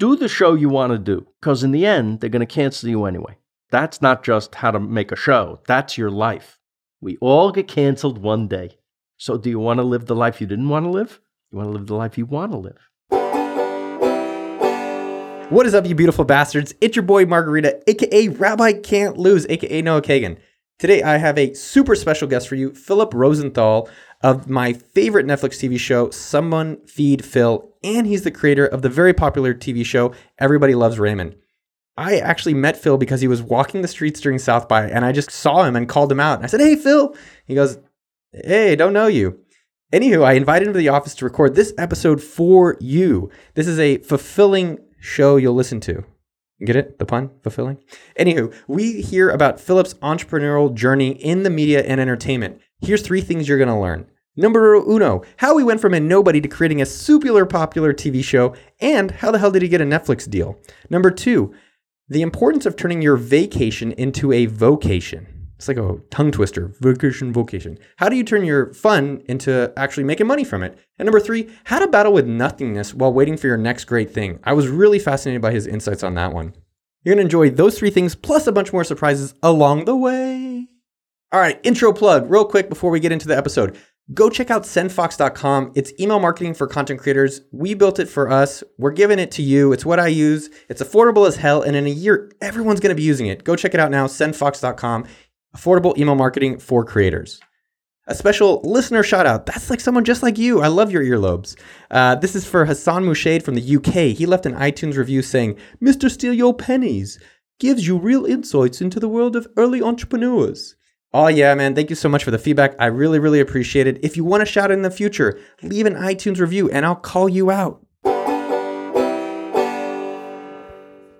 do the show you want to do because in the end, they're going to cancel you anyway. That's not just how to make a show, that's your life. We all get canceled one day. So, do you want to live the life you didn't want to live? You want to live the life you want to live. What is up, you beautiful bastards? It's your boy Margarita, aka Rabbi Can't Lose, aka Noah Kagan. Today, I have a super special guest for you, Philip Rosenthal of my favorite Netflix TV show, Someone Feed Phil, and he's the creator of the very popular TV show, Everybody Loves Raymond. I actually met Phil because he was walking the streets during South by, and I just saw him and called him out. I said, Hey, Phil. He goes, Hey, don't know you. Anywho, I invited him to the office to record this episode for you. This is a fulfilling show you'll listen to. Get it? The pun? Fulfilling? Anywho, we hear about Philip's entrepreneurial journey in the media and entertainment. Here's three things you're going to learn. Number uno, how he went from a nobody to creating a super popular TV show, and how the hell did he get a Netflix deal? Number two, the importance of turning your vacation into a vocation. It's like a tongue twister, vacation, vocation. How do you turn your fun into actually making money from it? And number three, how to battle with nothingness while waiting for your next great thing. I was really fascinated by his insights on that one. You're gonna enjoy those three things plus a bunch more surprises along the way. All right, intro plug, real quick before we get into the episode. Go check out sendfox.com. It's email marketing for content creators. We built it for us. We're giving it to you. It's what I use. It's affordable as hell. And in a year, everyone's going to be using it. Go check it out now. Sendfox.com. Affordable email marketing for creators. A special listener shout out. That's like someone just like you. I love your earlobes. Uh, this is for Hassan Mushaid from the UK. He left an iTunes review saying, Mr. Steal Your Pennies gives you real insights into the world of early entrepreneurs. Oh, yeah, man. Thank you so much for the feedback. I really, really appreciate it. If you want to shout in the future, leave an iTunes review and I'll call you out.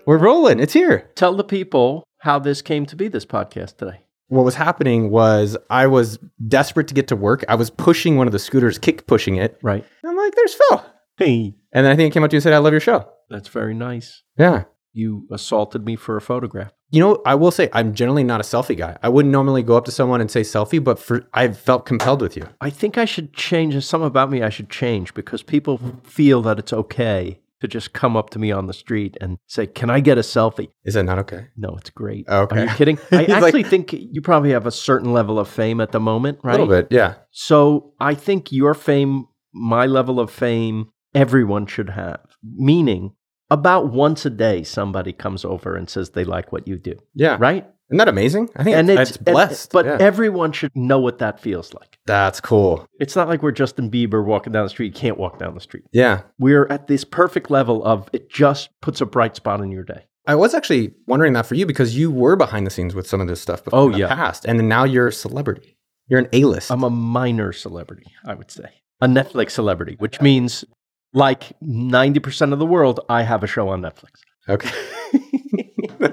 We're rolling. It's here. Tell the people how this came to be this podcast today. What was happening was I was desperate to get to work. I was pushing one of the scooters, kick pushing it. Right. I'm like, there's Phil. Hey, And then I think it came up to you and said, I love your show. that's very nice. Yeah. You assaulted me for a photograph. You know, I will say I'm generally not a selfie guy. I wouldn't normally go up to someone and say selfie, but for I felt compelled with you. I think I should change. There's something about me I should change because people feel that it's okay to just come up to me on the street and say, Can I get a selfie? Is that not okay? No, it's great. Oh, okay. Are you kidding? I He's like- actually think you probably have a certain level of fame at the moment, right? A little bit, yeah. So I think your fame, my level of fame, everyone should have. Meaning, about once a day, somebody comes over and says they like what you do, Yeah. right? Isn't that amazing? I think and it's, it's blessed. but yeah. everyone should know what that feels like. That's cool. It's not like we're Justin Bieber walking down the street. You can't walk down the street. Yeah. We're at this perfect level of it just puts a bright spot in your day. I was actually wondering that for you because you were behind the scenes with some of this stuff before Oh, in the yeah. past. And then now you're a celebrity. You're an A-list. I'm a minor celebrity, I would say. A Netflix celebrity, which means like 90% of the world, I have a show on Netflix. okay.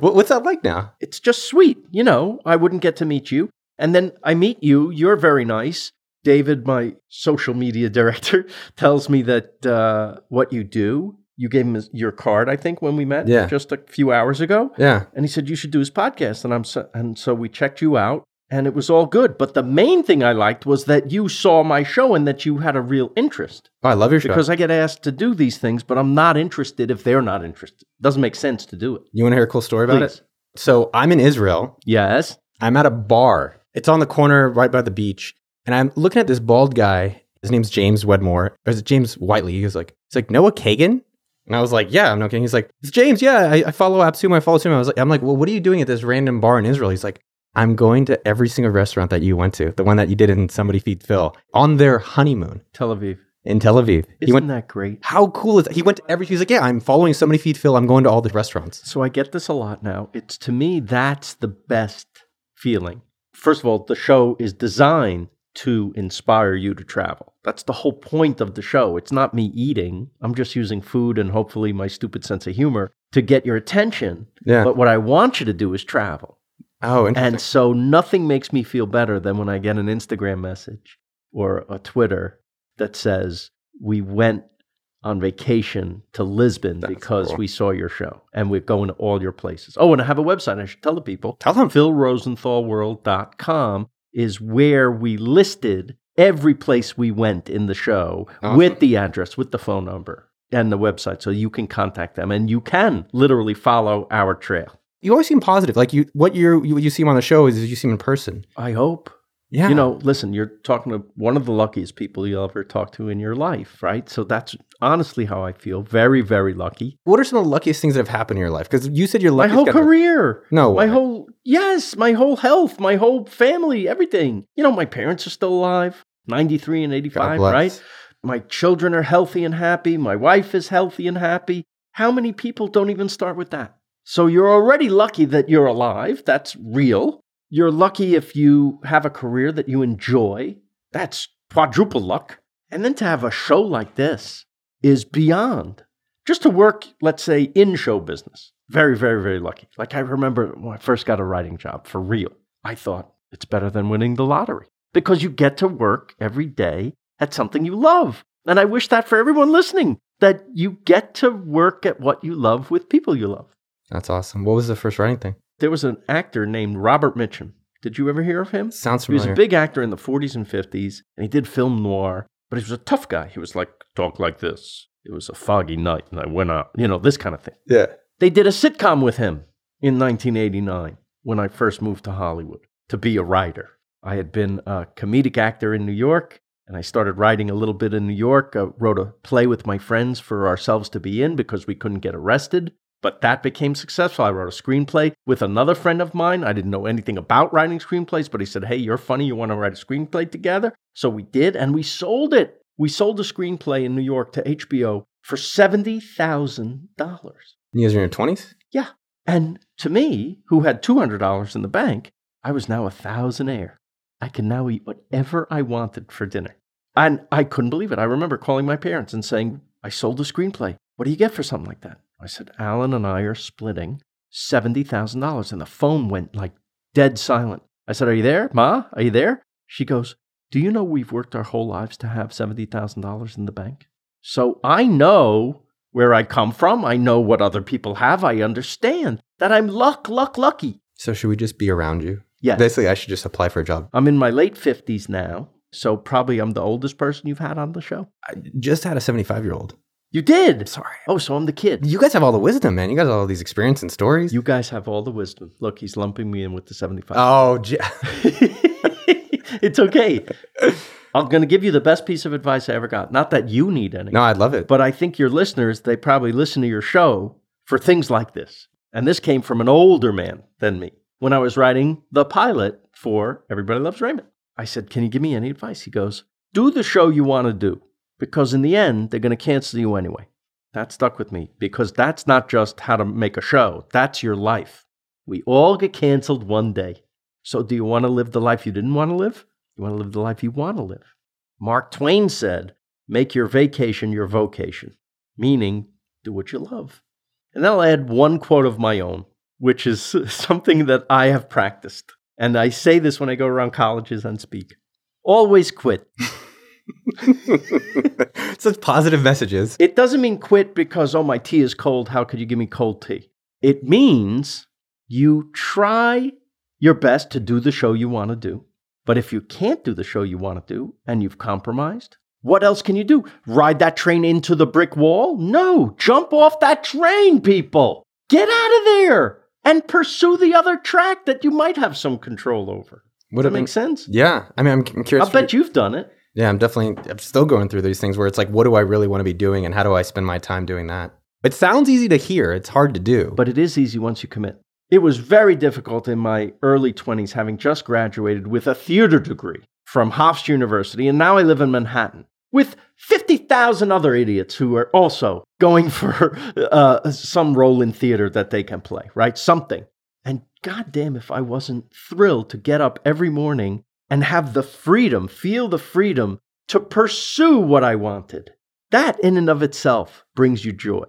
what's that like now? it's just sweet. You know, I wouldn't get to meet you. And then I meet you. You're very nice. David, my social media director, tells me that uh, what you do, you gave him your card, I think, when we met Yeah. just a few hours ago. Yeah. And he said, You should do his podcast. And, I'm so, and so we checked you out and it was all good. But the main thing I liked was that you saw my show and that you had a real interest. Oh, I love your show. Because I get asked to do these things, but I'm not interested if they're not interested. It doesn't make sense to do it. you want to hear a cool story about Please. it? So I'm in Israel. Yes. I'm at a bar. It's on the corner right by the beach. And I'm looking at this bald guy. His name's James Wedmore. Or is it James Whiteley? He was like, he's like, Noah Kagan? And I was like, yeah, I'm not kidding. He's like, it's James. Yeah, I, I follow AppSumo. I follow Sumo. I was like, I'm like, well, what are you doing at this random bar in Israel? He's like, I'm going to every single restaurant that you went to, the one that you did in Somebody Feed Phil, on their honeymoon Tel Aviv. in Tel Aviv. Isn't he went, that great? how cool is that? He went to every, he's like, yeah, I'm following Somebody Feed Phil. I'm going to all the restaurants. So I get this a lot now. It's to me, that's the best feeling. First of all, the show is designed to inspire you to travel. That's the whole point of the show. It's not me eating. I'm just using food and hopefully my stupid sense of humor to get your attention. Yeah. But what I want you to do is travel. Oh, interesting. And so nothing makes me feel better than when I get an Instagram message or a Twitter that says, We went on vacation to Lisbon That's because cool. we saw your show and we're going to all your places. Oh, and I have a website. I should tell the people. Tell them. PhilRosenthalWorld.com is where we listed every place we went in the show Awesome. with the address, with the phone number. and the website so you can contact them and you can literally follow our trail. You always seem positive. Like you, what you you, you see him on the show is you see him in person. I hope. Yeah. You know, listen, you're talking to one of the luckiest people you'll ever talk to in your life, right? So that's honestly how I feel. Very, very lucky. what are some of the luckiest things that have happened in your life? Because you said your My whole career. No, My way. whole, yes, my whole health, my whole family, everything. You know, my parents are still alive, 93 and 85, right? My children are healthy and happy. My wife is healthy and happy. How many people don't even start with that? So you're already lucky that you're alive. That's real. You're lucky if you have a career that you enjoy. That's quadruple luck. And then to have a show like this is beyond. Just to work, let's say, in show business. Very, very, very lucky. Like I remember when I first got a writing job for real, I thought it's better than winning the lottery because you get to work every day at something you love. And I wish that for everyone listening, that you get to work at what you love with people you love. That's awesome. What was the first writing thing? There was an actor named Robert Mitchum. Did you ever hear of him? Sounds familiar. He was a big actor in the 40s and 50s, and he did film noir, but he was a tough guy. He was like, talk like this. It was a foggy night, and I went out, you know, this kind of thing. yeah. They did a sitcom with him in 1989 when I first moved to Hollywood to be a writer. I had been a comedic actor in New York, and I started writing a little bit in New York. I wrote a play with my friends for ourselves to be in because we couldn't get arrested. But that became successful. I wrote a screenplay with another friend of mine. I didn't know anything about writing screenplays, but he said, Hey, you're funny. You want to write a screenplay together? So we did, and we sold it. We sold a screenplay in New York to HBO for $70,000. You guys are in your twenties. Yeah. And to me, who had $200 in the bank, I was now a thousandaire. I could now eat whatever I wanted for dinner. And I couldn't believe it. I remember calling my parents and saying, I sold a screenplay. What do you get for something like that? I said, Alan and I are splitting $70,000. And the phone went like dead silent. I said, Are you there? Ma, are you there? She goes, Do you know we've worked our whole lives to have $70,000 in the bank? So I know where I come from. I know what other people have. I understand that I'm luck, luck, lucky. So should we just be around you? Yeah. Basically, I should just apply for a job. I'm in my late 50s now. So probably I'm the oldest person you've had on the show. I just had a seventy-five-year-old. You did. Sorry. Oh, so I'm the kid. You guys have all the wisdom, man. You guys have all these experience and stories. You guys have all the wisdom. Look, he's lumping me in with the 75. oh, j- it's okay. I'm going to give you the best piece of advice I ever got. Not that you need any. no, I'd love it. But I think your listeners, they probably listen to your show for things like this. And this came from an older man than me. When I was writing the pilot for Everybody Loves Raymond, I said, Can you give me any advice? He goes, Do the show you want to do, because in the end, they're going to cancel you anyway. That stuck with me because that's not just how to make a show, that's your life. We all get canceled one day. So, do you want to live the life you didn't want to live? You want to live the life you want to live. Mark Twain said, Make your vacation your vocation, meaning do what you love. And then I'll add one quote of my own, which is something that I have practiced. And I say this when I go around colleges and speak always quit. Such positive messages. It doesn't mean quit because, oh, my tea is cold. How could you give me cold tea? It means you try your best to do the show you want to do. But if you can't do the show you want to do and you've compromised, what else can you do? Ride that train into the brick wall? No, jump off that train, people. Get out of there and pursue the other track that you might have some control over. Would Does it that make sense? Yeah. I mean, I'm, I'm curious. I'll for bet you've done it. Yeah, I'm definitely I'm still going through these things where it's like, what do I really want to be doing and how do I spend my time doing that? It sounds easy to hear. It's hard to do. but it is easy once you commit. It was very difficult in my early 20s, having just graduated with a theater degree from Hofstra University, and now I live in Manhattan with 50,000 other idiots who are also going for uh, some role in theater that they can play, right? Something. And goddamn, if I wasn't thrilled to get up every morning and have the freedom, feel the freedom to pursue what I wanted. That in and of itself brings you joy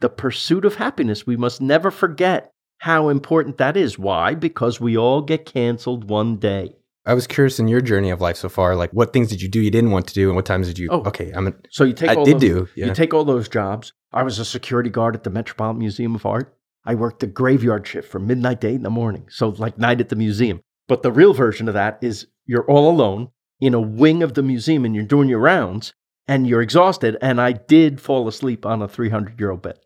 the pursuit of happiness. We must never forget how important that is. Why? Because we all get canceled one day. I was curious in your journey of life so far, like what things did you do you didn't want to do and what times did you? Oh. okay, I'm. A, So you take I all did those, do. Yeah. you take all those jobs. I was a security guard at the Metropolitan Museum of Art. I worked the graveyard shift from midnight to eight in the morning. So like night at the museum. But the real version of that is you're all alone in a wing of the museum and you're doing your rounds and you're exhausted. And I did fall asleep on a 300 year old bed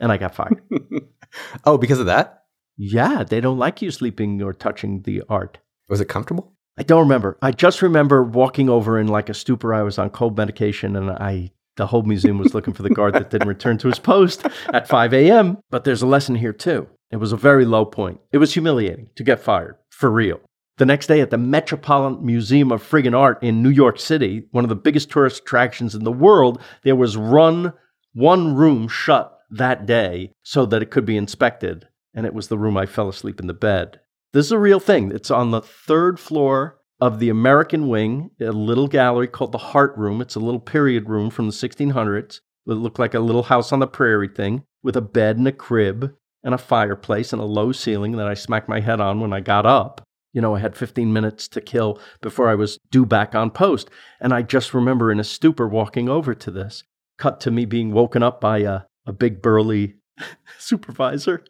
and I got fired. oh, because of that? yeah, they don't like you sleeping or touching the art. Was it comfortable? I don't remember. I just remember walking over in like a stupor. I was on cold medication and I the whole museum was looking for the guard that didn't return to his post at 5 a.m. But there's a lesson here too. It was a very low point. It was humiliating to get fired, for real. The next day at the Metropolitan Museum of Friggin' Art in New York City, one of the biggest tourist attractions in the world, there was run one room shut that day so that it could be inspected. And it was the room I fell asleep in the bed. This is a real thing. It's on the third floor of the American Wing, a little gallery called the Heart Room. It's a little period room from the 1600s. It looked like a little house on the prairie thing with a bed and a crib and a fireplace and a low ceiling that I smacked my head on when I got up. You know, I had 15 minutes to kill before I was due back on post. And I just remember in a stupor walking over to this, cut to me being woken up by a, a big burly supervisor.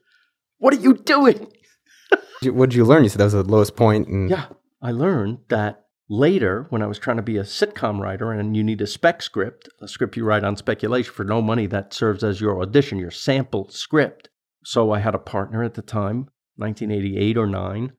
What are you doing? what did you learn? You said that was the lowest point. And Yeah, I learned that later when I was trying to be a sitcom writer and you need a spec script, a script you write on speculation for no money that serves as your audition, your sample script. So I had a partner at the time, 1988 or 9.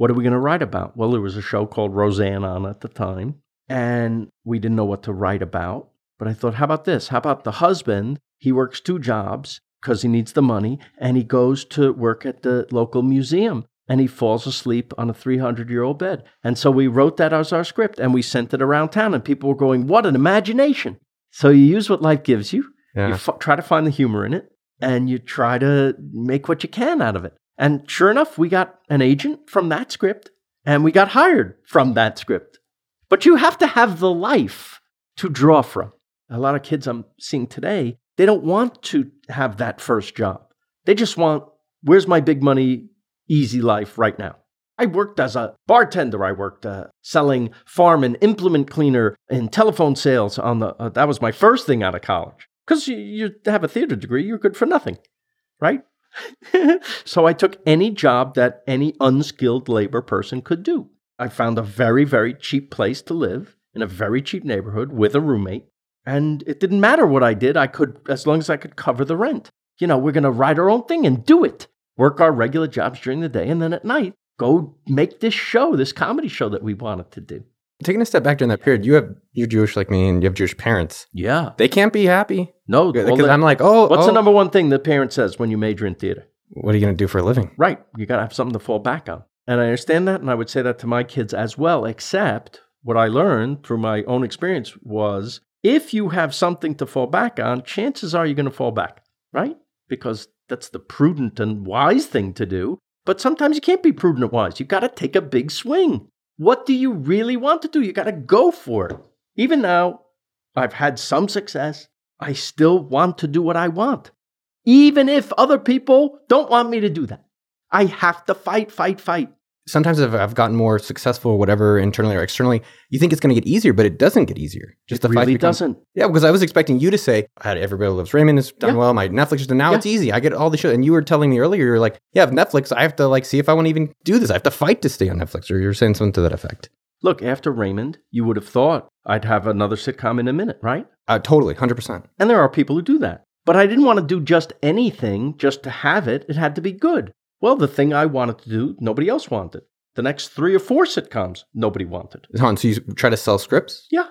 What are we going to write about? Well, there was a show called Roseanne on at the time, and we didn't know what to write about. But I thought, how about this? How about the husband? He works two jobs because he needs the money, and he goes to work at the local museum and he falls asleep on a 300 year old bed. And so we wrote that as our script and we sent it around town, and people were going, What an imagination! So you use what life gives you, Yeah. you f- try to find the humor in it, and you try to make what you can out of it. And sure enough, we got an agent from that script and we got hired from that script. But you have to have the life to draw from. A lot of kids I'm seeing today, they don't want to have that first job. They just want, where's my big money, easy life right now? I worked as a bartender. I worked uh, selling farm and implement cleaner and telephone sales on the. Uh, that was my first thing out of college. Because you, you have a theater degree, you're good for nothing, right? so I took any job that any unskilled labor person could do. I found a very, very cheap place to live in a very cheap neighborhood with a roommate. And it didn't matter what I did, I could, as long as I could cover the rent. You know, we're going to write our own thing and do it. Work our regular jobs during the day, and then at night, go make this show, this comedy show that we wanted to do. Taking a step back during that period, you have you're Jewish like me, and you have Jewish parents. Yeah. They can't be happy No, because well, I'm like, oh, what's oh, the number one thing the parent says when you major in theater? What are you gonna do for a living? Right. You got to have something to fall back on. And I understand that. And I would say that to my kids as well, except what I learned through my own experience was if you have something to fall back on, chances are you're going to fall back, right? Because that's the prudent and wise thing to do. But sometimes you can't be prudent and wise. You've got to take a big swing. What do you really want to do? You got to go for it. Even now, I've had some success. I still want to do what I want even if other people don't want me to do that. I have to fight, fight, fight. Sometimes if I've gotten more successful, whatever, internally or externally, you think it's going to get easier, but it doesn't get easier. Just it the fight really becomes- doesn't. Yeah, because I was expecting you to say, I had Everybody Loves Raymond is done Yeah. well. My Netflix is done. Now Yeah. it's easy. I get all the show. And you were telling me earlier, you're like, yeah, if Netflix, I have to like see if I want to even do this. I have to fight to stay on Netflix. Or you're saying something to that effect. Look, after Raymond, you would have thought I'd have another sitcom in a minute, right? Uh, totally, 100%. And there are people who do that. But I didn't want to do just anything just to have it. It had to be good. Well, the thing I wanted to do, nobody else wanted. The next three or four sitcoms, nobody wanted. Hon, so you try to sell scripts Yeah.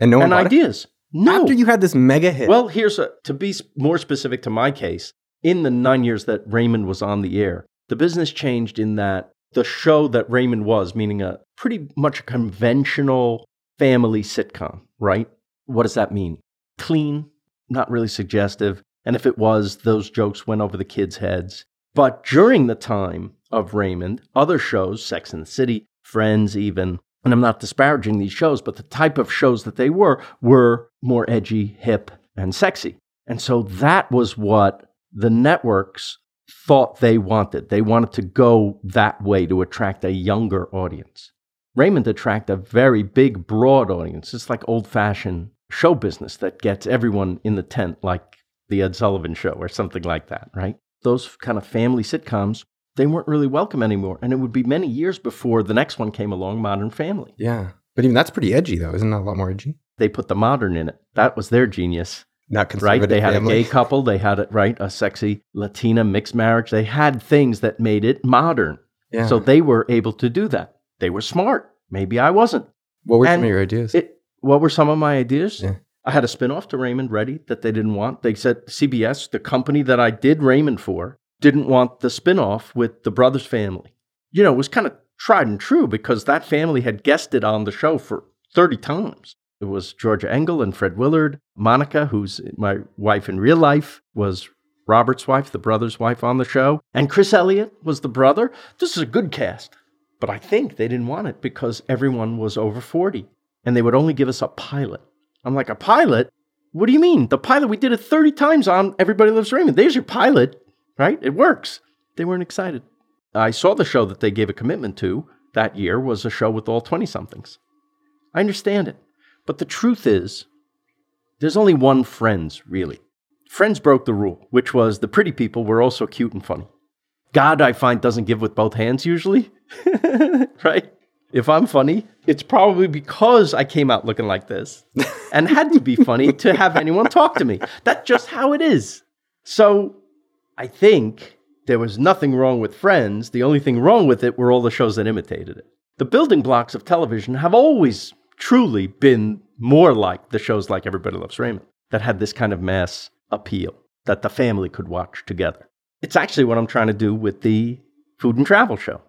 and no one and bought it? ideas. No. After you had this mega hit. Well, here's a to be more specific to my case. In the nine years that Raymond was on the air, the business changed in that the show that Raymond was, meaning a pretty much a conventional family sitcom, right? What does that mean? Clean, not really suggestive. And if it was, those jokes went over the kids' heads. But during the time of Raymond, other shows, Sex and the City, Friends, even, and I'm not disparaging these shows, but the type of shows that they were were more edgy, hip, and sexy. And so that was what the networks thought they wanted. They wanted to go that way to attract a younger audience. Raymond attracted a very big, broad audience. It's like old fashioned show business that gets everyone in the tent, like the Ed Sullivan Show or something like that, right? Those kind of family sitcoms, they weren't really welcome anymore. And it would be many years before the next one came along, Modern Family. yeah. But even that's pretty edgy, though. Isn't that a lot more edgy? They put the modern in it. That was their genius, Not conservative right? They had family. a gay couple. They had, a, right, a sexy Latina mixed marriage. They had things that made it modern. Yeah. So they were able to do that. They were smart. Maybe I wasn't. what were some of your ideas? It, what were some of my ideas? Yeah. I had a spinoff to Raymond ready that they didn't want. They said CBS, the company that I did Raymond for, didn't want the spinoff with the brothers family. You know, it was kind of tried and true because that family had guested on the show for 30 times. It was Georgia Engel and Fred Willard. Monica, who's my wife in real life, was Robert's wife, the brother's wife on the show. And Chris Elliott was the brother. This is a good cast. But I think they didn't want it because everyone was over 40 and they would only give us a pilot. I'm like, a pilot? What do you mean? The pilot, we did it 30 times on Everybody Loves Raymond. There's your pilot, right? It works. They weren't excited. I saw the show that they gave a commitment to that year was a show with all 20 somethings. I understand it. But the truth is, there's only one Friends, really. Friends broke the rule, which was the pretty people were also cute and funny. God, I find, doesn't give with both hands usually, right? If I'm funny, it's probably because I came out looking like this and had to be funny to have anyone talk to me. That's just how it is. So I think there was nothing wrong with Friends. The only thing wrong with it were all the shows that imitated it. The building blocks of television have always truly been more like the shows like Everybody Loves Raymond that had this kind of mass appeal that the family could watch together. It's actually what I'm trying to do with the food and travel show.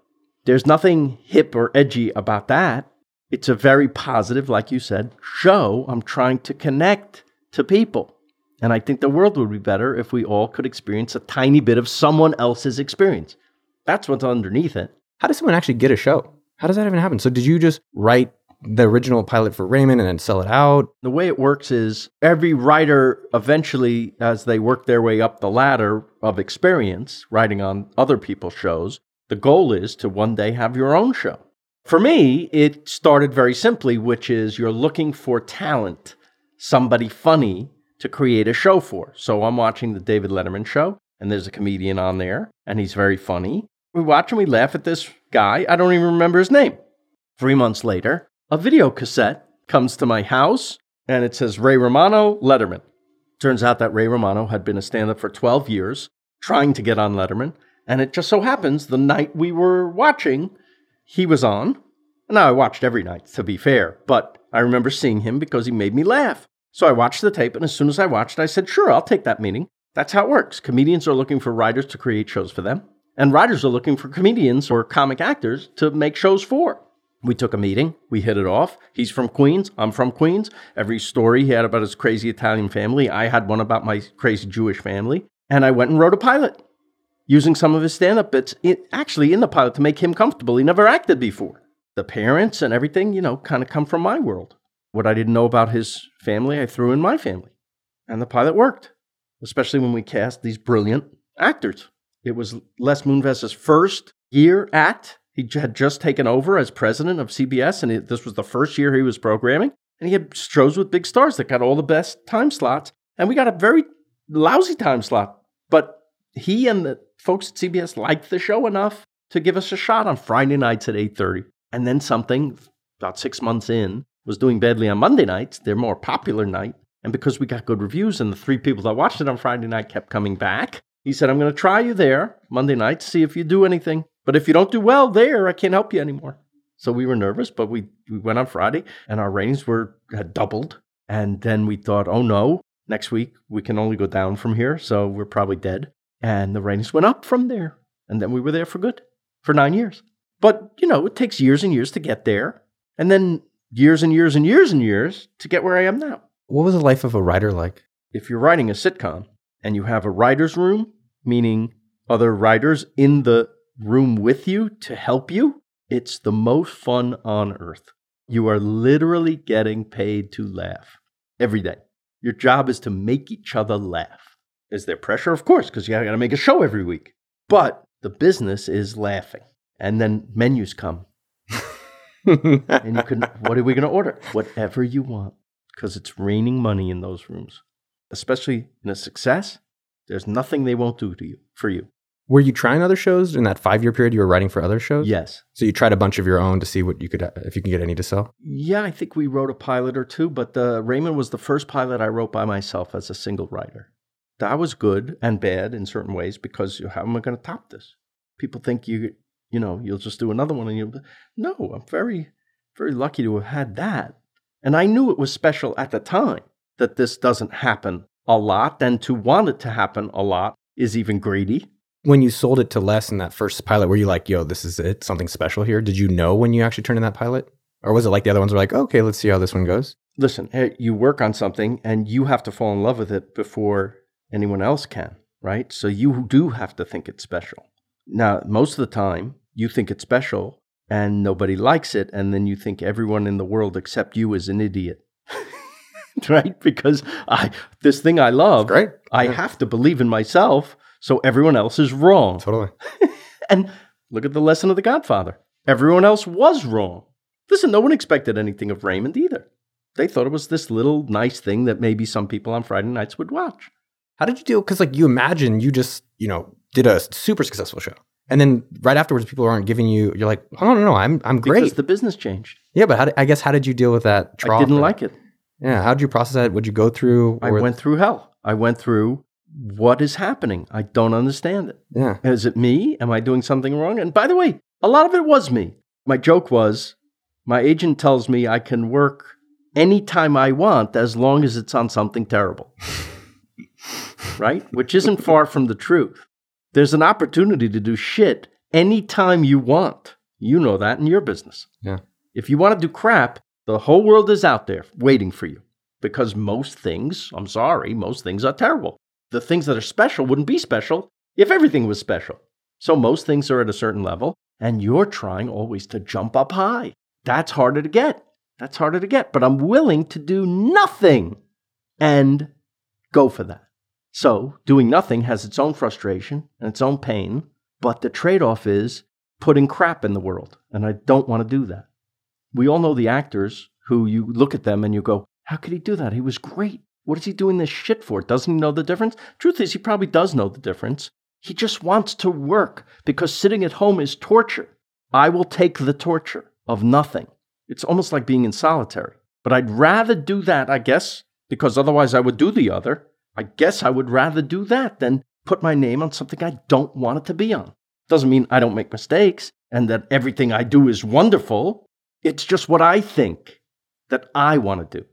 There's nothing hip or edgy about that. It's a very positive, like you said, show. I'm trying to connect to people. And I think the world would be better if we all could experience a tiny bit of someone else's experience. That's what's underneath it. How does someone actually get a show? How does that even happen? So did you just write the original pilot for Raymond and then sell it out? The way it works is every writer eventually, as they work their way up the ladder of experience, writing on other people's shows, the goal is to one day have your own show. For me, it started very simply, which is you're looking for talent, somebody funny to create a show for. So I'm watching the David Letterman show, and there's a comedian on there, and he's very funny. We watch and we laugh at this guy. I don't even remember his name. Three months later, a video cassette comes to my house and it says Ray Romano, Letterman. Turns out that Ray Romano had been a stand up for 12 years, trying to get on Letterman. And it just so happens the night we were watching, he was on. Now, I watched every night, to be fair, but I remember seeing him because he made me laugh. So I watched the tape, and as soon as I watched, I said, Sure, I'll take that meeting. That's how it works. Comedians are looking for writers to create shows for them, and writers are looking for comedians or comic actors to make shows for. We took a meeting. We hit it off. He's from Queens. I'm from Queens. Every story he had about his crazy Italian family, I had one about my crazy Jewish family. And I went and wrote a pilot using some of his stand up bits in, actually in the pilot to make him comfortable. He never acted before. The parents and everything, you know, kind of come from my world. What I didn't know about his family, I threw in my family. And the pilot worked, especially when we cast these brilliant actors. It was Les Moonves's first year at he had just taken over as president of CBS, and it, this was the first year he was programming. And he had shows with big stars that got all the best time slots. And we got a very lousy time slot. But he and the folks at CBS liked the show enough to give us a shot on Friday nights at 8.30. And then something, about six months in, was doing badly on Monday nights, their more popular night. And because we got good reviews and the three people that watched it on Friday night kept coming back, he said, I'm going to try you there Monday night, see if you do anything. But if you don't do well there, I can't help you anymore. So we were nervous, but we, we went on Friday and our ratings were had doubled. And then we thought, oh no, next week we can only go down from here. So we're probably dead. And the ratings went up from there. And then we were there for good for nine years. But, you know, it takes years and years to get there. And then years and years and years and years to get where I am now. What was the life of a writer like? If you're writing a sitcom and you have a writer's room, meaning other writers in the room with you to help you, it's the most fun on earth. You are literally getting paid to laugh every day. Your job is to make each other laugh. Is there pressure? Of course, because you got to make a show every week. But the business is laughing. And then menus come. And you can, what are we going to order? Whatever you want, because it's raining money in those rooms. Especially in a success, there's nothing they won't do to you for you. Were you trying other shows in that five year period you were writing for other shows? Yes. So you tried a bunch of your own to see what you could, if you can get any to sell? Yeah, I think we wrote a pilot or two, but uh, Raymond was the first pilot I wrote by myself as a single writer. That was good and bad in certain ways because how am I going to top this? People think you, you know, you'll just do another one and you'll, No, I'm very, very lucky to have had that, and I knew it was special at the time that this doesn't happen a lot, and to want it to happen a lot is even greedy. When you sold it to Les in that first pilot, were you like, yo, this is it, something special here? Did you know when you actually turned in that pilot? Or was it like the other ones were like, okay, let's see how this one goes? Listen, you work on something and you have to fall in love with it before anyone else can, right? So you do have to think it's special. Now, most of the time, you think it's special and nobody likes it, and then you think everyone in the world except you is an idiot. right? Because I this thing I love, Great. I Yeah. have to believe in myself, so everyone else is wrong. Totally. And look at the lesson of the Godfather. Everyone else was wrong. Listen, no one expected anything of Raymond either. They thought it was this little nice thing that maybe some people on Friday nights would watch. How did you deal? Because like you imagine you just you know did a super successful show, and then right afterwards people aren't giving you. You're like, oh no no, I'm I'm great. Because the business changed. yeah, but how did, I guess how did you deal with that? I didn't or- like it. Yeah, how did you process that? Would you go through? I went through hell. I went through what is happening. I don't understand it. Yeah, Is it me? Am I doing something wrong? And by the way, a lot of it was me. My joke was my agent tells me I can work anytime I want as long as it's on something terrible. right? Which isn't far from the truth. There's an opportunity to do shit anytime you want. You know that in your business. Yeah. If you want to do crap, the whole world is out there waiting for you because most things, I'm sorry, most things are terrible. The things that are special wouldn't be special if everything was special. So most things are at a certain level, and you're trying always to jump up high. That's harder to get. That's harder to get. But I'm willing to do nothing and go for that. So doing nothing has its own frustration and its own pain, but the trade off is putting crap in the world. And I don't want to do that. We all know the actors who you look at them and you go, How could he do that? He was great. What is he doing this shit for? Doesn't he know the difference? Truth is, he probably does know the difference. He just wants to work because sitting at home is torture. I will take the torture of nothing. It's almost like being in solitary. But I'd rather do that, I guess, because otherwise I would do the other. I guess I would rather do that than put my name on something I don't want it to be on. Doesn't mean I don't make mistakes and that everything I do is wonderful. It's just what I think that I want to do.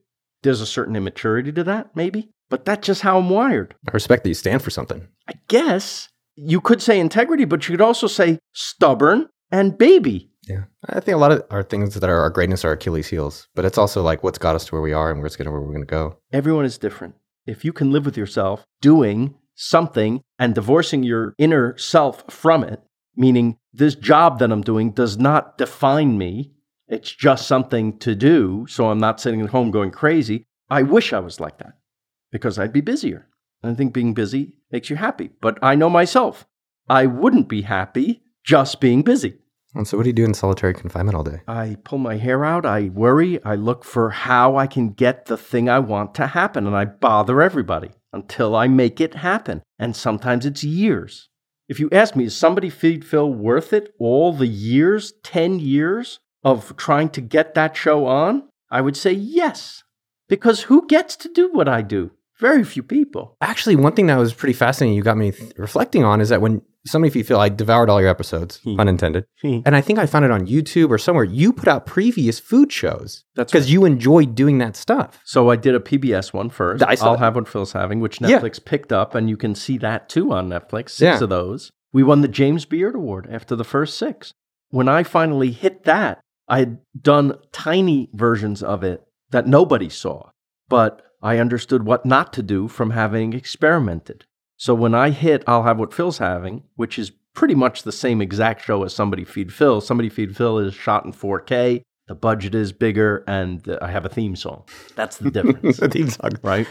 There's a certain immaturity to that, maybe, but that's just how I'm wired. I respect that you stand for something. I guess you could say integrity, but you could also say stubborn and baby. Yeah, I think a lot of our things that are our greatness are Achilles' heels, but it's also like what's got us to where we are and where's going where we're going to go. Everyone is different. If you can live with yourself doing something and divorcing your inner self from it, meaning this job that I'm doing does not define me, it's just something to do, so I'm not sitting at home going crazy. I wish I was like that because I'd be busier. I think being busy makes you happy, but I know myself. I wouldn't be happy just being busy. And so, what do you do in solitary confinement all day? I pull my hair out, I worry, I look for how I can get the thing I want to happen, and I bother everybody until I make it happen. And sometimes it's years. If you ask me, is somebody feed Phil worth it? All the years, 10 years of trying to get that show on? I would say yes. Because who gets to do what I do? Very few people. Actually, one thing that was pretty fascinating you got me th- reflecting on is that when somebody Feed Phil I devoured all your episodes, Hmm. unintended, Hmm. and I think I found it on YouTube or somewhere. You put out previous food shows That's because you enjoyed doing that stuff. So I did a PBS one first. I saw I'll that. have what Phil's having, which Yeah. Netflix picked up, and you can see that too on Netflix. Six Yeah. of those. We won the James Beard Award after the first six. When I finally hit that, I had done tiny versions of it that nobody saw, but I understood what not to do from having experimented. So when I hit I'll Have What Phil's Having, which is pretty much the same exact show as Somebody Feed Phil, Somebody Feed Phil is shot in 4K, the budget is bigger, and I have a theme song. That's the difference the theme song. right?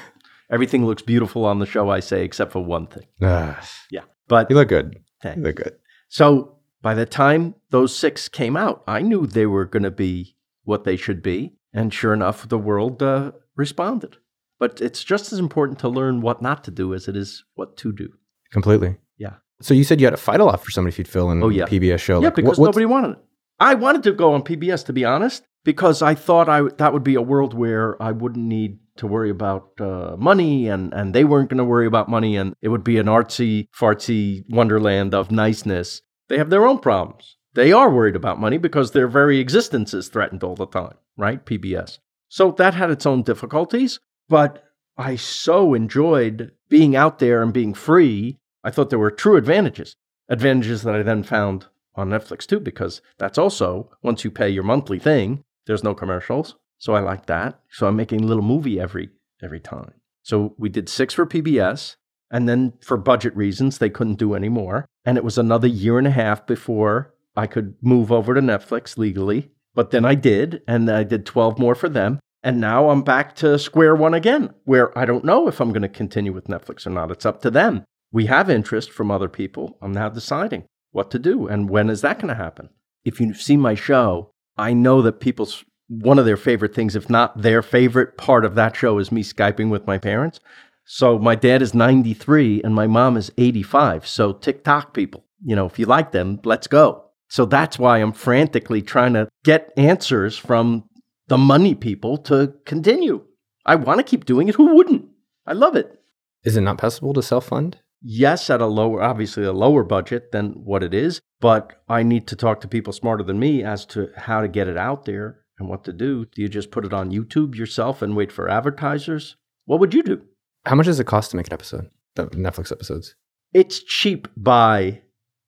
Everything looks beautiful on the show, I say, except for one thing. Ah, Yeah. But you look good. Thanks. You look good. so by the time those six came out, I knew they were going to be what they should be. And sure enough, the world uh, responded. But it's just as important to learn what not to do as it is what to do. Completely. Yeah. So you said you had to fight a lot for somebody Feed Phil in Oh, yeah. a PBS show. Yeah, Like, because what- nobody wanted it. I wanted to go on PBS, to be honest, because I thought I that would be a world where I wouldn't need to worry about uh, money, and and they weren't going to worry about money, and it would be an artsy, fartsy wonderland of niceness. They have their own problems. They are worried about money because their very existence is threatened all the time, right? PBS. So that had its own difficulties, but I so enjoyed being out there and being free. I thought there were true advantages advantages that I then found on Netflix too, because that's also once you pay your monthly thing, there's no commercials. So I like that. So I'm making a little movie every every time. So we did six for PBS, and then for budget reasons they couldn't do any more. And it was another year and a half before I could move over to Netflix legally. But then I did, and I did 12 more for them. And now I'm back to square one again, where I don't know if I'm going to continue with Netflix or not. It's up to them. We have interest from other people. I'm now deciding what to do and when is that going to happen. If you've seen my show, I know that people's one of their favorite things, if not their favorite part of that show, is me Skyping with my parents. So my dad is 93 and my mom is 85. So TikTok people, you know, if you like them, let's go. So that's why I'm frantically trying to get answers from the money people to continue. I want to keep doing it. Who wouldn't? I love it. is it not possible to self fund? Yes, at a lower, obviously a lower budget than what it is, but I need to talk to people smarter than me as to how to get it out there and what to do. Do you just put it on YouTube yourself and wait for advertisers? What would you do? How much does it cost to make an episode? The Netflix episodes. It's cheap by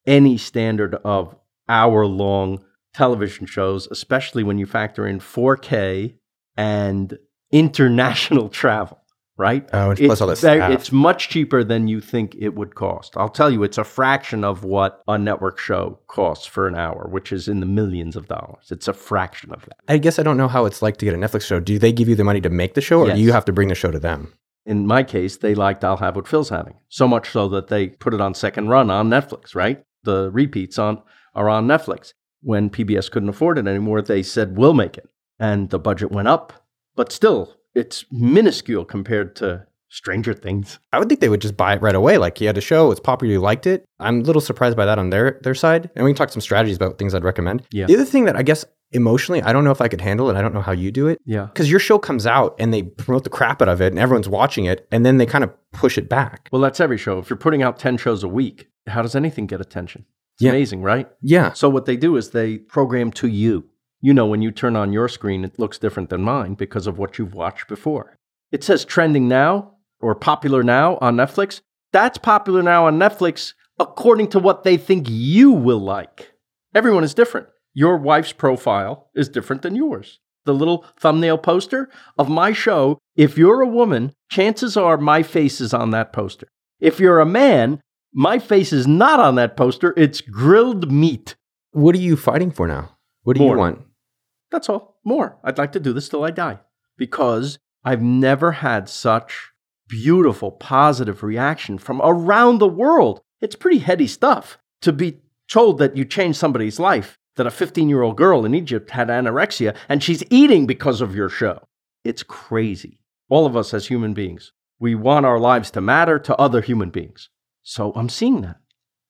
any standard of hour long television shows, especially when you factor in 4K and international travel, right? Oh, and It's, plus all very- it's much cheaper than you think it would cost. I'll tell you, it's a fraction of what a network show costs for an hour, which is in the millions of dollars. It's a fraction of that. I guess I don't know how it's like to get a Netflix show. Do they give you the money to make the show, or Yes. do you have to bring the show to them? In my case, they liked I'll Have What Phil's Having. So much so that they put it on second run on Netflix, right? The repeats on are on Netflix. When PBS couldn't afford it anymore, they said, We'll make it. And the budget went up. But still, it's minuscule compared to Stranger Things. I would think they would just buy it right away. Like he had a show, it's popular, you liked it. I'm a little surprised by that on their their side. And we can talk some strategies about things I'd recommend. Yeah. The other thing that I guess emotionally, I don't know if I could handle it. I don't know how you do it. Yeah. Because your show comes out and they promote the crap out of it and everyone's watching it and then they kind of push it back. Well, that's every show. If you're putting out 10 shows a week, how does anything get attention? It's Yeah. amazing, right? Yeah. So what they do is they program to you. You know, when you turn on your screen, it looks different than mine because of what you've watched before. It says trending now or popular now on Netflix. That's popular now on Netflix according to what they think you will like. Everyone is different. Your wife's profile is different than yours. The little thumbnail poster of my show, if you're a woman, chances are my face is on that poster. If you're a man, my face is not on that poster. It's grilled meat. What are you fighting for now? What do More. you want? That's all. More. I'd like to do this till I die because I've never had such beautiful, positive reaction from around the world. It's pretty heady stuff to be told that you changed somebody's life, that a 15 year old girl in Egypt had anorexia and she's eating because of your show. It's crazy. All of us as human beings, we want our lives to matter to other human beings. So I'm seeing that.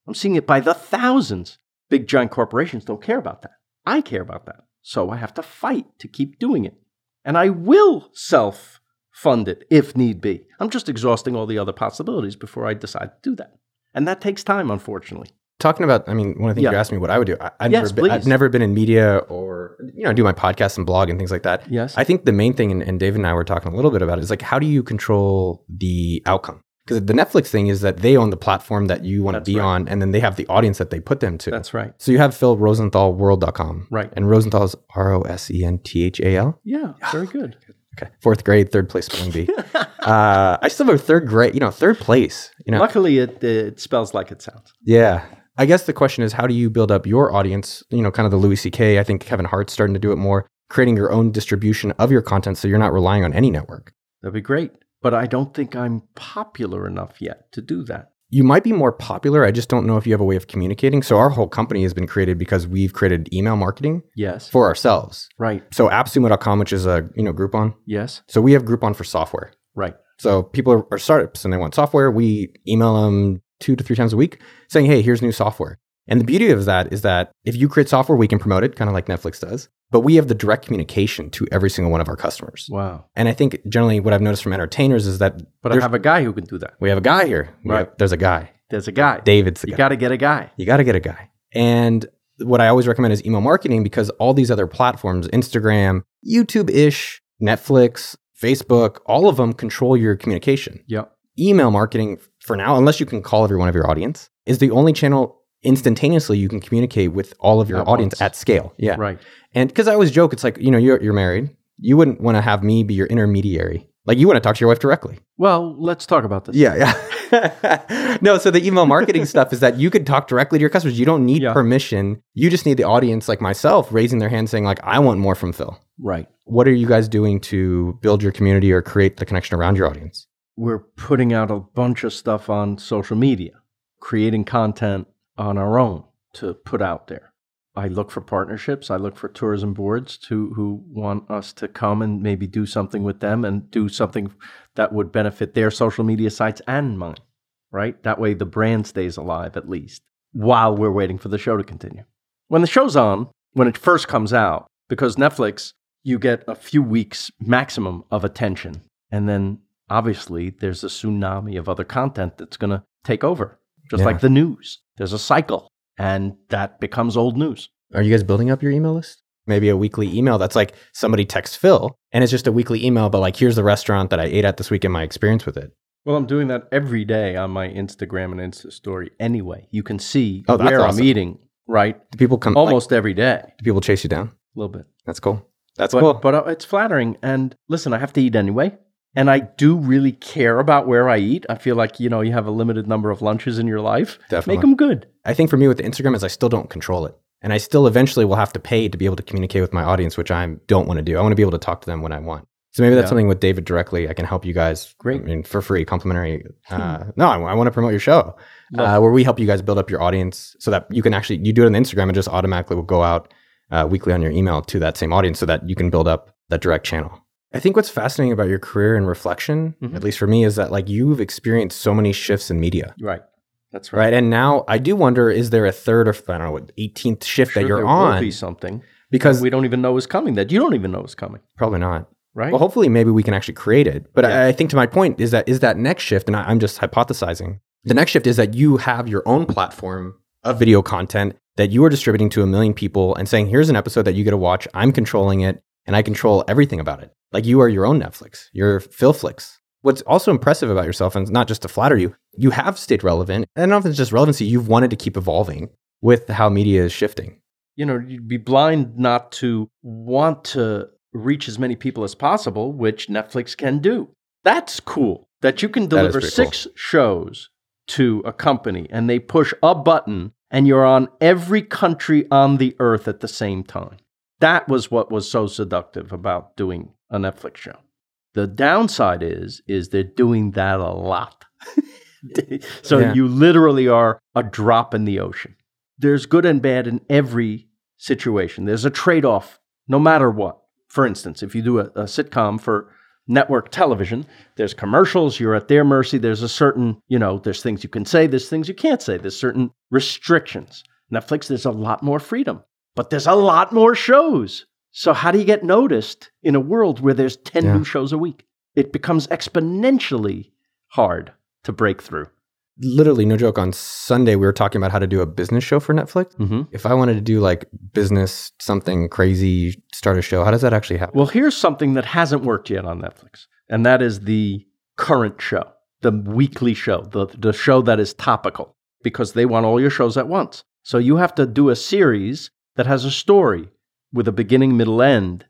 I'm seeing it by the thousands. Big giant corporations don't care about that. I care about that. So I have to fight to keep doing it. And I will self fund it if need be. I'm just exhausting all the other possibilities before I decide to do that. And that takes time, unfortunately. Talking about, I mean, one of the things Yeah. you asked me what I would do. I, I've, Yes, never been, I've never been in media or, you know, I do my podcast and blog and things like that. Yes. I think the main thing, and, and David and I were talking a little bit about it, is like, how do you control the outcome? Because the Netflix thing is that they own the platform that you want to be right. on, and then they have the audience that they put them to. That's right. so you have Phil Rosenthal World.com. Right. And Rosenthal's R O S E N T H A L. Yeah, very good. Okay. Fourth grade, third place spelling bee. uh, I still have a third grade, you know, third place. You know, Luckily, it, it spells like it sounds. Yeah. I guess the question is how do you build up your audience? You know, kind of the Louis C.K. I think Kevin Hart's starting to do it more, creating your own distribution of your content so you're not relying on any network. That'd be great. But I don't think I'm popular enough yet to do that. You might be more popular. I just don't know if you have a way of communicating. So our whole company has been created because we've created email marketing Yes. for ourselves. right. So appsumo.com, which is a, you know, Groupon. Yes. So we have Groupon for software. Right. So people are, are startups and they want software. We email them two to three times a week saying, hey, here's new software. And the beauty of that is that if you create software, we can promote it, kind of like Netflix does. But we have the direct communication to every single one of our customers. Wow. And I think generally what I've noticed from entertainers is that But I have a guy who can do that. we have a guy here. We Right. have- there's a guy. There's a guy. David's the you guy. You got to get a guy. You got to get a guy. And what I always recommend is email marketing because all these other platforms, Instagram, YouTube ish, Netflix, Facebook, all of them control your communication. Yep. Email marketing, for now, unless you can call every one of your audience, is the only channel instantaneously you can communicate with all of your At audience once. at scale. Yeah. Right. And because I always joke, it's like, you know, you're, you're married. You wouldn't want to have me be your intermediary. Like you want to talk to your wife directly. Well, let's talk about this. Yeah, yeah. no, so the email marketing stuff is that you could talk directly to your customers. You don't need Yeah. permission. You just need the audience like myself raising their hand saying like I want more from Phil. Right. What are you guys doing to build your community or create the connection around your audience? We're putting out a bunch of stuff on social media, creating content on our own to put out there. I look for partnerships. I look for tourism boards to who want us to come and maybe do something with them and do something that would benefit their social media sites and mine. Right? That way the brand stays alive at least while we're waiting for the show to continue. When the show's on, when it first comes out, because Netflix, you get a few weeks maximum of attention. And then obviously there's a tsunami of other content that's going to take over, just Yeah. like the news. There's a cycle, and that becomes old news. Are you guys building up your email list? Maybe a weekly email that's like somebody texts Phil and it's just a weekly email, but like here's the restaurant that I ate at this week and my experience with it. Well, I'm doing that every day on my Instagram and Insta story anyway. You can see Oh, where awesome. I'm eating, right? Do people come like, Almost every day, do people chase you down? a little bit. That's cool. That's but, cool. But uh, it's flattering. And listen, I have to eat anyway. And I do really care about where I eat. I feel like, you know, you have a limited number of lunches in your life. Definitely. Make them good. I think for me with the Instagram is I still don't control it. And I still eventually will have to pay to be able to communicate with my audience, which I don't want to do. I want to be able to talk to them when I want. So maybe that's Yeah. something with David directly. I can help you guys. Great. I mean, for free, complimentary. Uh, no, I, I want to promote your show uh, where we help you guys build up your audience so that you can actually, you do it on Instagram and just automatically will go out uh, weekly on your email to that same audience so that you can build up that direct channel. I think what's fascinating about your career and reflection, Mhm. at least for me, is that like you've experienced so many shifts in media Right. That's right. right? And now I do wonder: is there a third or I don't know 18th shift Sure, that you're there on? will be something because we don't even know is coming that you don't even know is coming, probably not. right? Well, hopefully, maybe we can actually create it. But Yeah. I, I think to my point is that is that next shift, and I, I'm just hypothesizing. The next shift is that you have your own platform of video content that you are distributing to a million people and saying, "Here's an episode that you get to watch. I'm controlling it, and I control everything about it. Like you are your own Netflix. You're Philflix." What's also impressive about yourself, and not just to flatter you, you have stayed relevant. And I don't know if it's just relevancy, you've wanted to keep evolving with how media is shifting. you know, you'd be blind not to want to reach as many people as possible, which Netflix can do. That's cool that you can deliver pretty cool. six shows to a company and they push a button and you're on every country on the earth at the same time. That was what was so seductive about doing a Netflix show. The downside is is they're doing that a lot. so Yeah. you literally are a drop in the ocean. There's good and bad in every situation. There's a trade-off no matter what. For instance, if you do a, a sitcom for network television, there's commercials, you're at their mercy. There's a certain, you know, there's things you can say, there's things you can't say, there's certain restrictions. Netflix, there's a lot more freedom, but there's a lot more shows. So, how do you get noticed in a world where there's 10 Yeah. new shows a week? It becomes exponentially hard to break through. Literally, no joke. On Sunday, we were talking about how to do a business show for Netflix. Mm-hmm. If I wanted to do like business, something crazy, start a show, how does that actually happen? Well, here's something that hasn't worked yet on Netflix, and that is the current show, the weekly show, the, the show that is topical, because they want all your shows at once. So you have to do a series that has a story with a beginning, middle, end,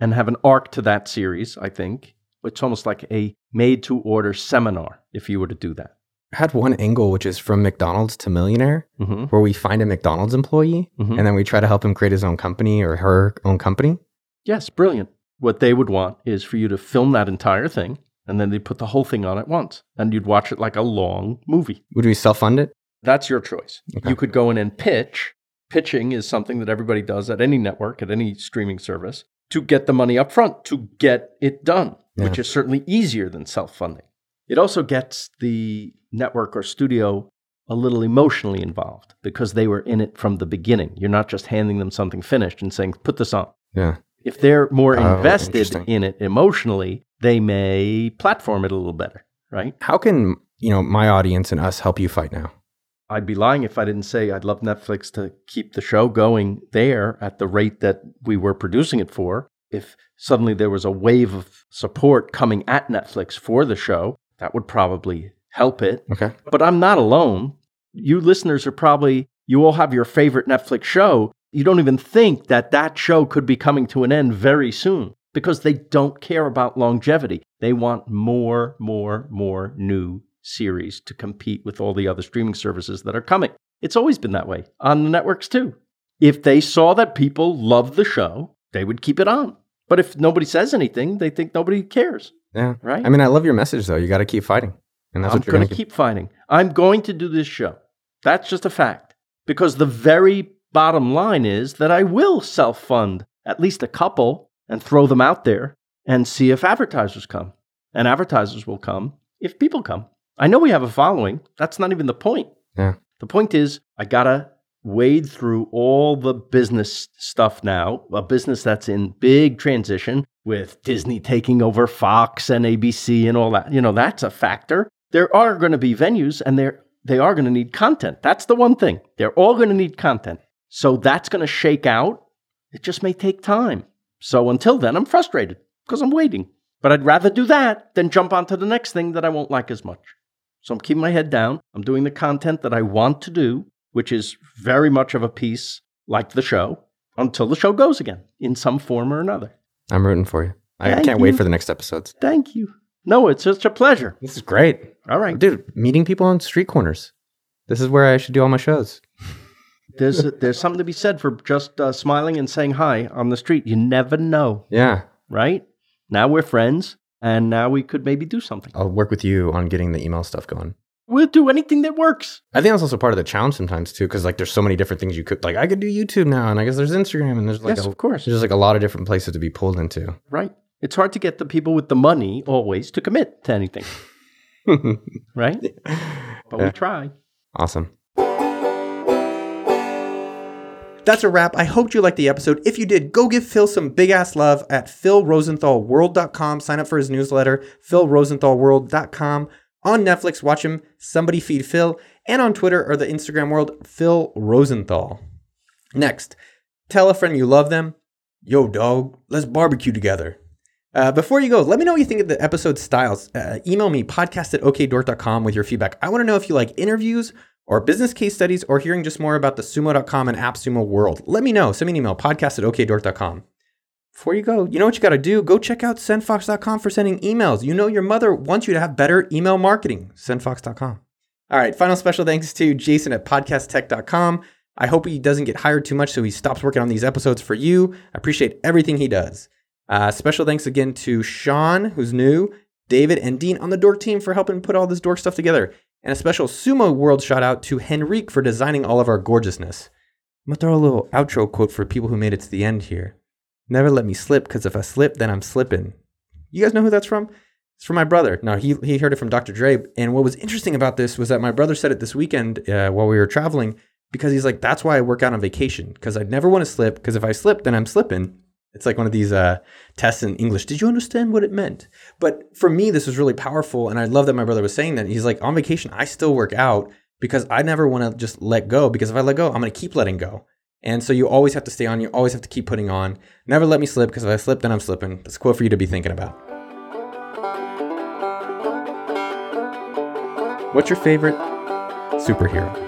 and have an arc to that series, I think. It's almost like a made to order seminar if you were to do that. I had one angle, which is from McDonald's to millionaire, Mm-hmm. where we find a McDonald's employee Mhm. and then we try to help him create his own company or her own company. Yes, brilliant. What they would want is for you to film that entire thing, and then they'd put the whole thing on at once, and you'd watch it like a long movie. Would we self fund it? That's your choice. Okay. You could go in and pitch. Pitching is something that everybody does at any network, at any streaming service, to get the money up front, to get it done, which is certainly easier than self funding. It also gets the network or studio a little emotionally involved because they were in it from the beginning. You're not just handing them something finished and saying, put this on. Yeah. If they're more Oh, invested in it emotionally, they may platform it a little better, right? How can, you know, my audience and us help you fight now? I'd be lying if I didn't say I'd love Netflix to keep the show going there at the rate that we were producing it for. If suddenly there was a wave of support coming at Netflix for the show, that would probably help it. Okay. But I'm not alone. You listeners are probably, you all have your favorite Netflix show. You don't even think that that show could be coming to an end very soon because they don't care about longevity. They want more, more, more new series to compete with all the other streaming services that are coming. It's always been that way on the networks too. If they saw that people love the show, they would keep it on. But if nobody says anything, they think nobody cares, Yeah. right? I mean, I love your message though. You got to keep fighting. And that's I'm what you're going to keep fighting. I'm going to do this show. That's just a fact. Because the very bottom line is that I will self fund at least a couple and throw them out there and see if advertisers come. And advertisers will come if people come. I know we have a following. That's not even the point. Yeah. The point is, I got to wade through all the business stuff now, a business that's in big transition with Disney taking over Fox and ABC and all that. You know, that's a factor. There are going to be venues and they're, they are going to need content. That's the one thing. They're all going to need content. So that's going to shake out. It just may take time. So until then, I'm frustrated because I'm waiting. But I'd rather do that than jump onto the next thing that I won't like as much. So I'm keeping my head down. I'm doing the content that I want to do, which is very much of a piece like the show, until the show goes again in some form or another. I'm rooting for you. I Thank can't wait for the next episodes. Thank you. No, it's such a pleasure. This is great. All right. Dude, meeting people on street corners. This is where I should do all my shows. There's, there's something to be said for just uh, smiling and saying hi on the street. You never know, Yeah. right? Now we're friends, and now we could maybe do something. I'll work with you on getting the email stuff going. We'll do anything that works. I think that's also part of the challenge sometimes too, because like there's so many different things you could like. I could do YouTube now, and I guess there's Instagram, and there's like yes, a, of course. there's like a lot of different places to be pulled into. Right. It's hard to get the people with the money always to commit to anything, right? But Yeah. we try. awesome. That's a wrap. I hope you liked the episode. If you did, go give Phil some big ass love at philrosenthalworld.com. Sign up for his newsletter, philrosenthalworld.com. On Netflix, watch him, Somebody Feed Phil, and on Twitter or the Instagram world, Phil Rosenthal. Next, tell a friend you love them. Yo, dog, let's barbecue together. Uh, before you go, let me know what you think of the episode styles. Uh, email me, podcast at okdork.com with your feedback. I want to know if you like interviews or business case studies or hearing just more about the sumo.com and AppSumo world. Let me know. Send me an email, podcast at okdork.com. Before you go, you know what you got to do? Go check out sendfox.com for sending emails. You know your mother wants you to have better email marketing. Sendfox.com. All right, final special thanks to Jason at podcasttech.com. I hope he doesn't get hired too much so he stops working on these episodes for you. I appreciate everything he does. Uh, special thanks again to Sean, who's new, David, and Dean on the Dork team for helping put all this Dork stuff together. And a special Sumo World shout out to Henrique for designing all of our gorgeousness. I'm gonna throw a little outro quote for people who made it to the end here. Never let me slip, because if I slip, then I'm slipping. You guys know who that's from? It's from my brother. No, he, he heard it from Dr. Dre. And what was interesting about this was that my brother said it this weekend uh, while we were traveling because he's like, that's why I work out on vacation because I never want to slip because if I slip, then I'm slipping. It's like one of these uh, tests in English. Did you understand what it meant? But for me, this was really powerful. And I love that my brother was saying that. He's like, on vacation, I still work out because I never want to just let go because if I let go, I'm going to keep letting go. And so you always have to stay on. You always have to keep putting on. Never let me slip because if I slip, then I'm slipping. That's a quote for you to be thinking about. What's your favorite superhero?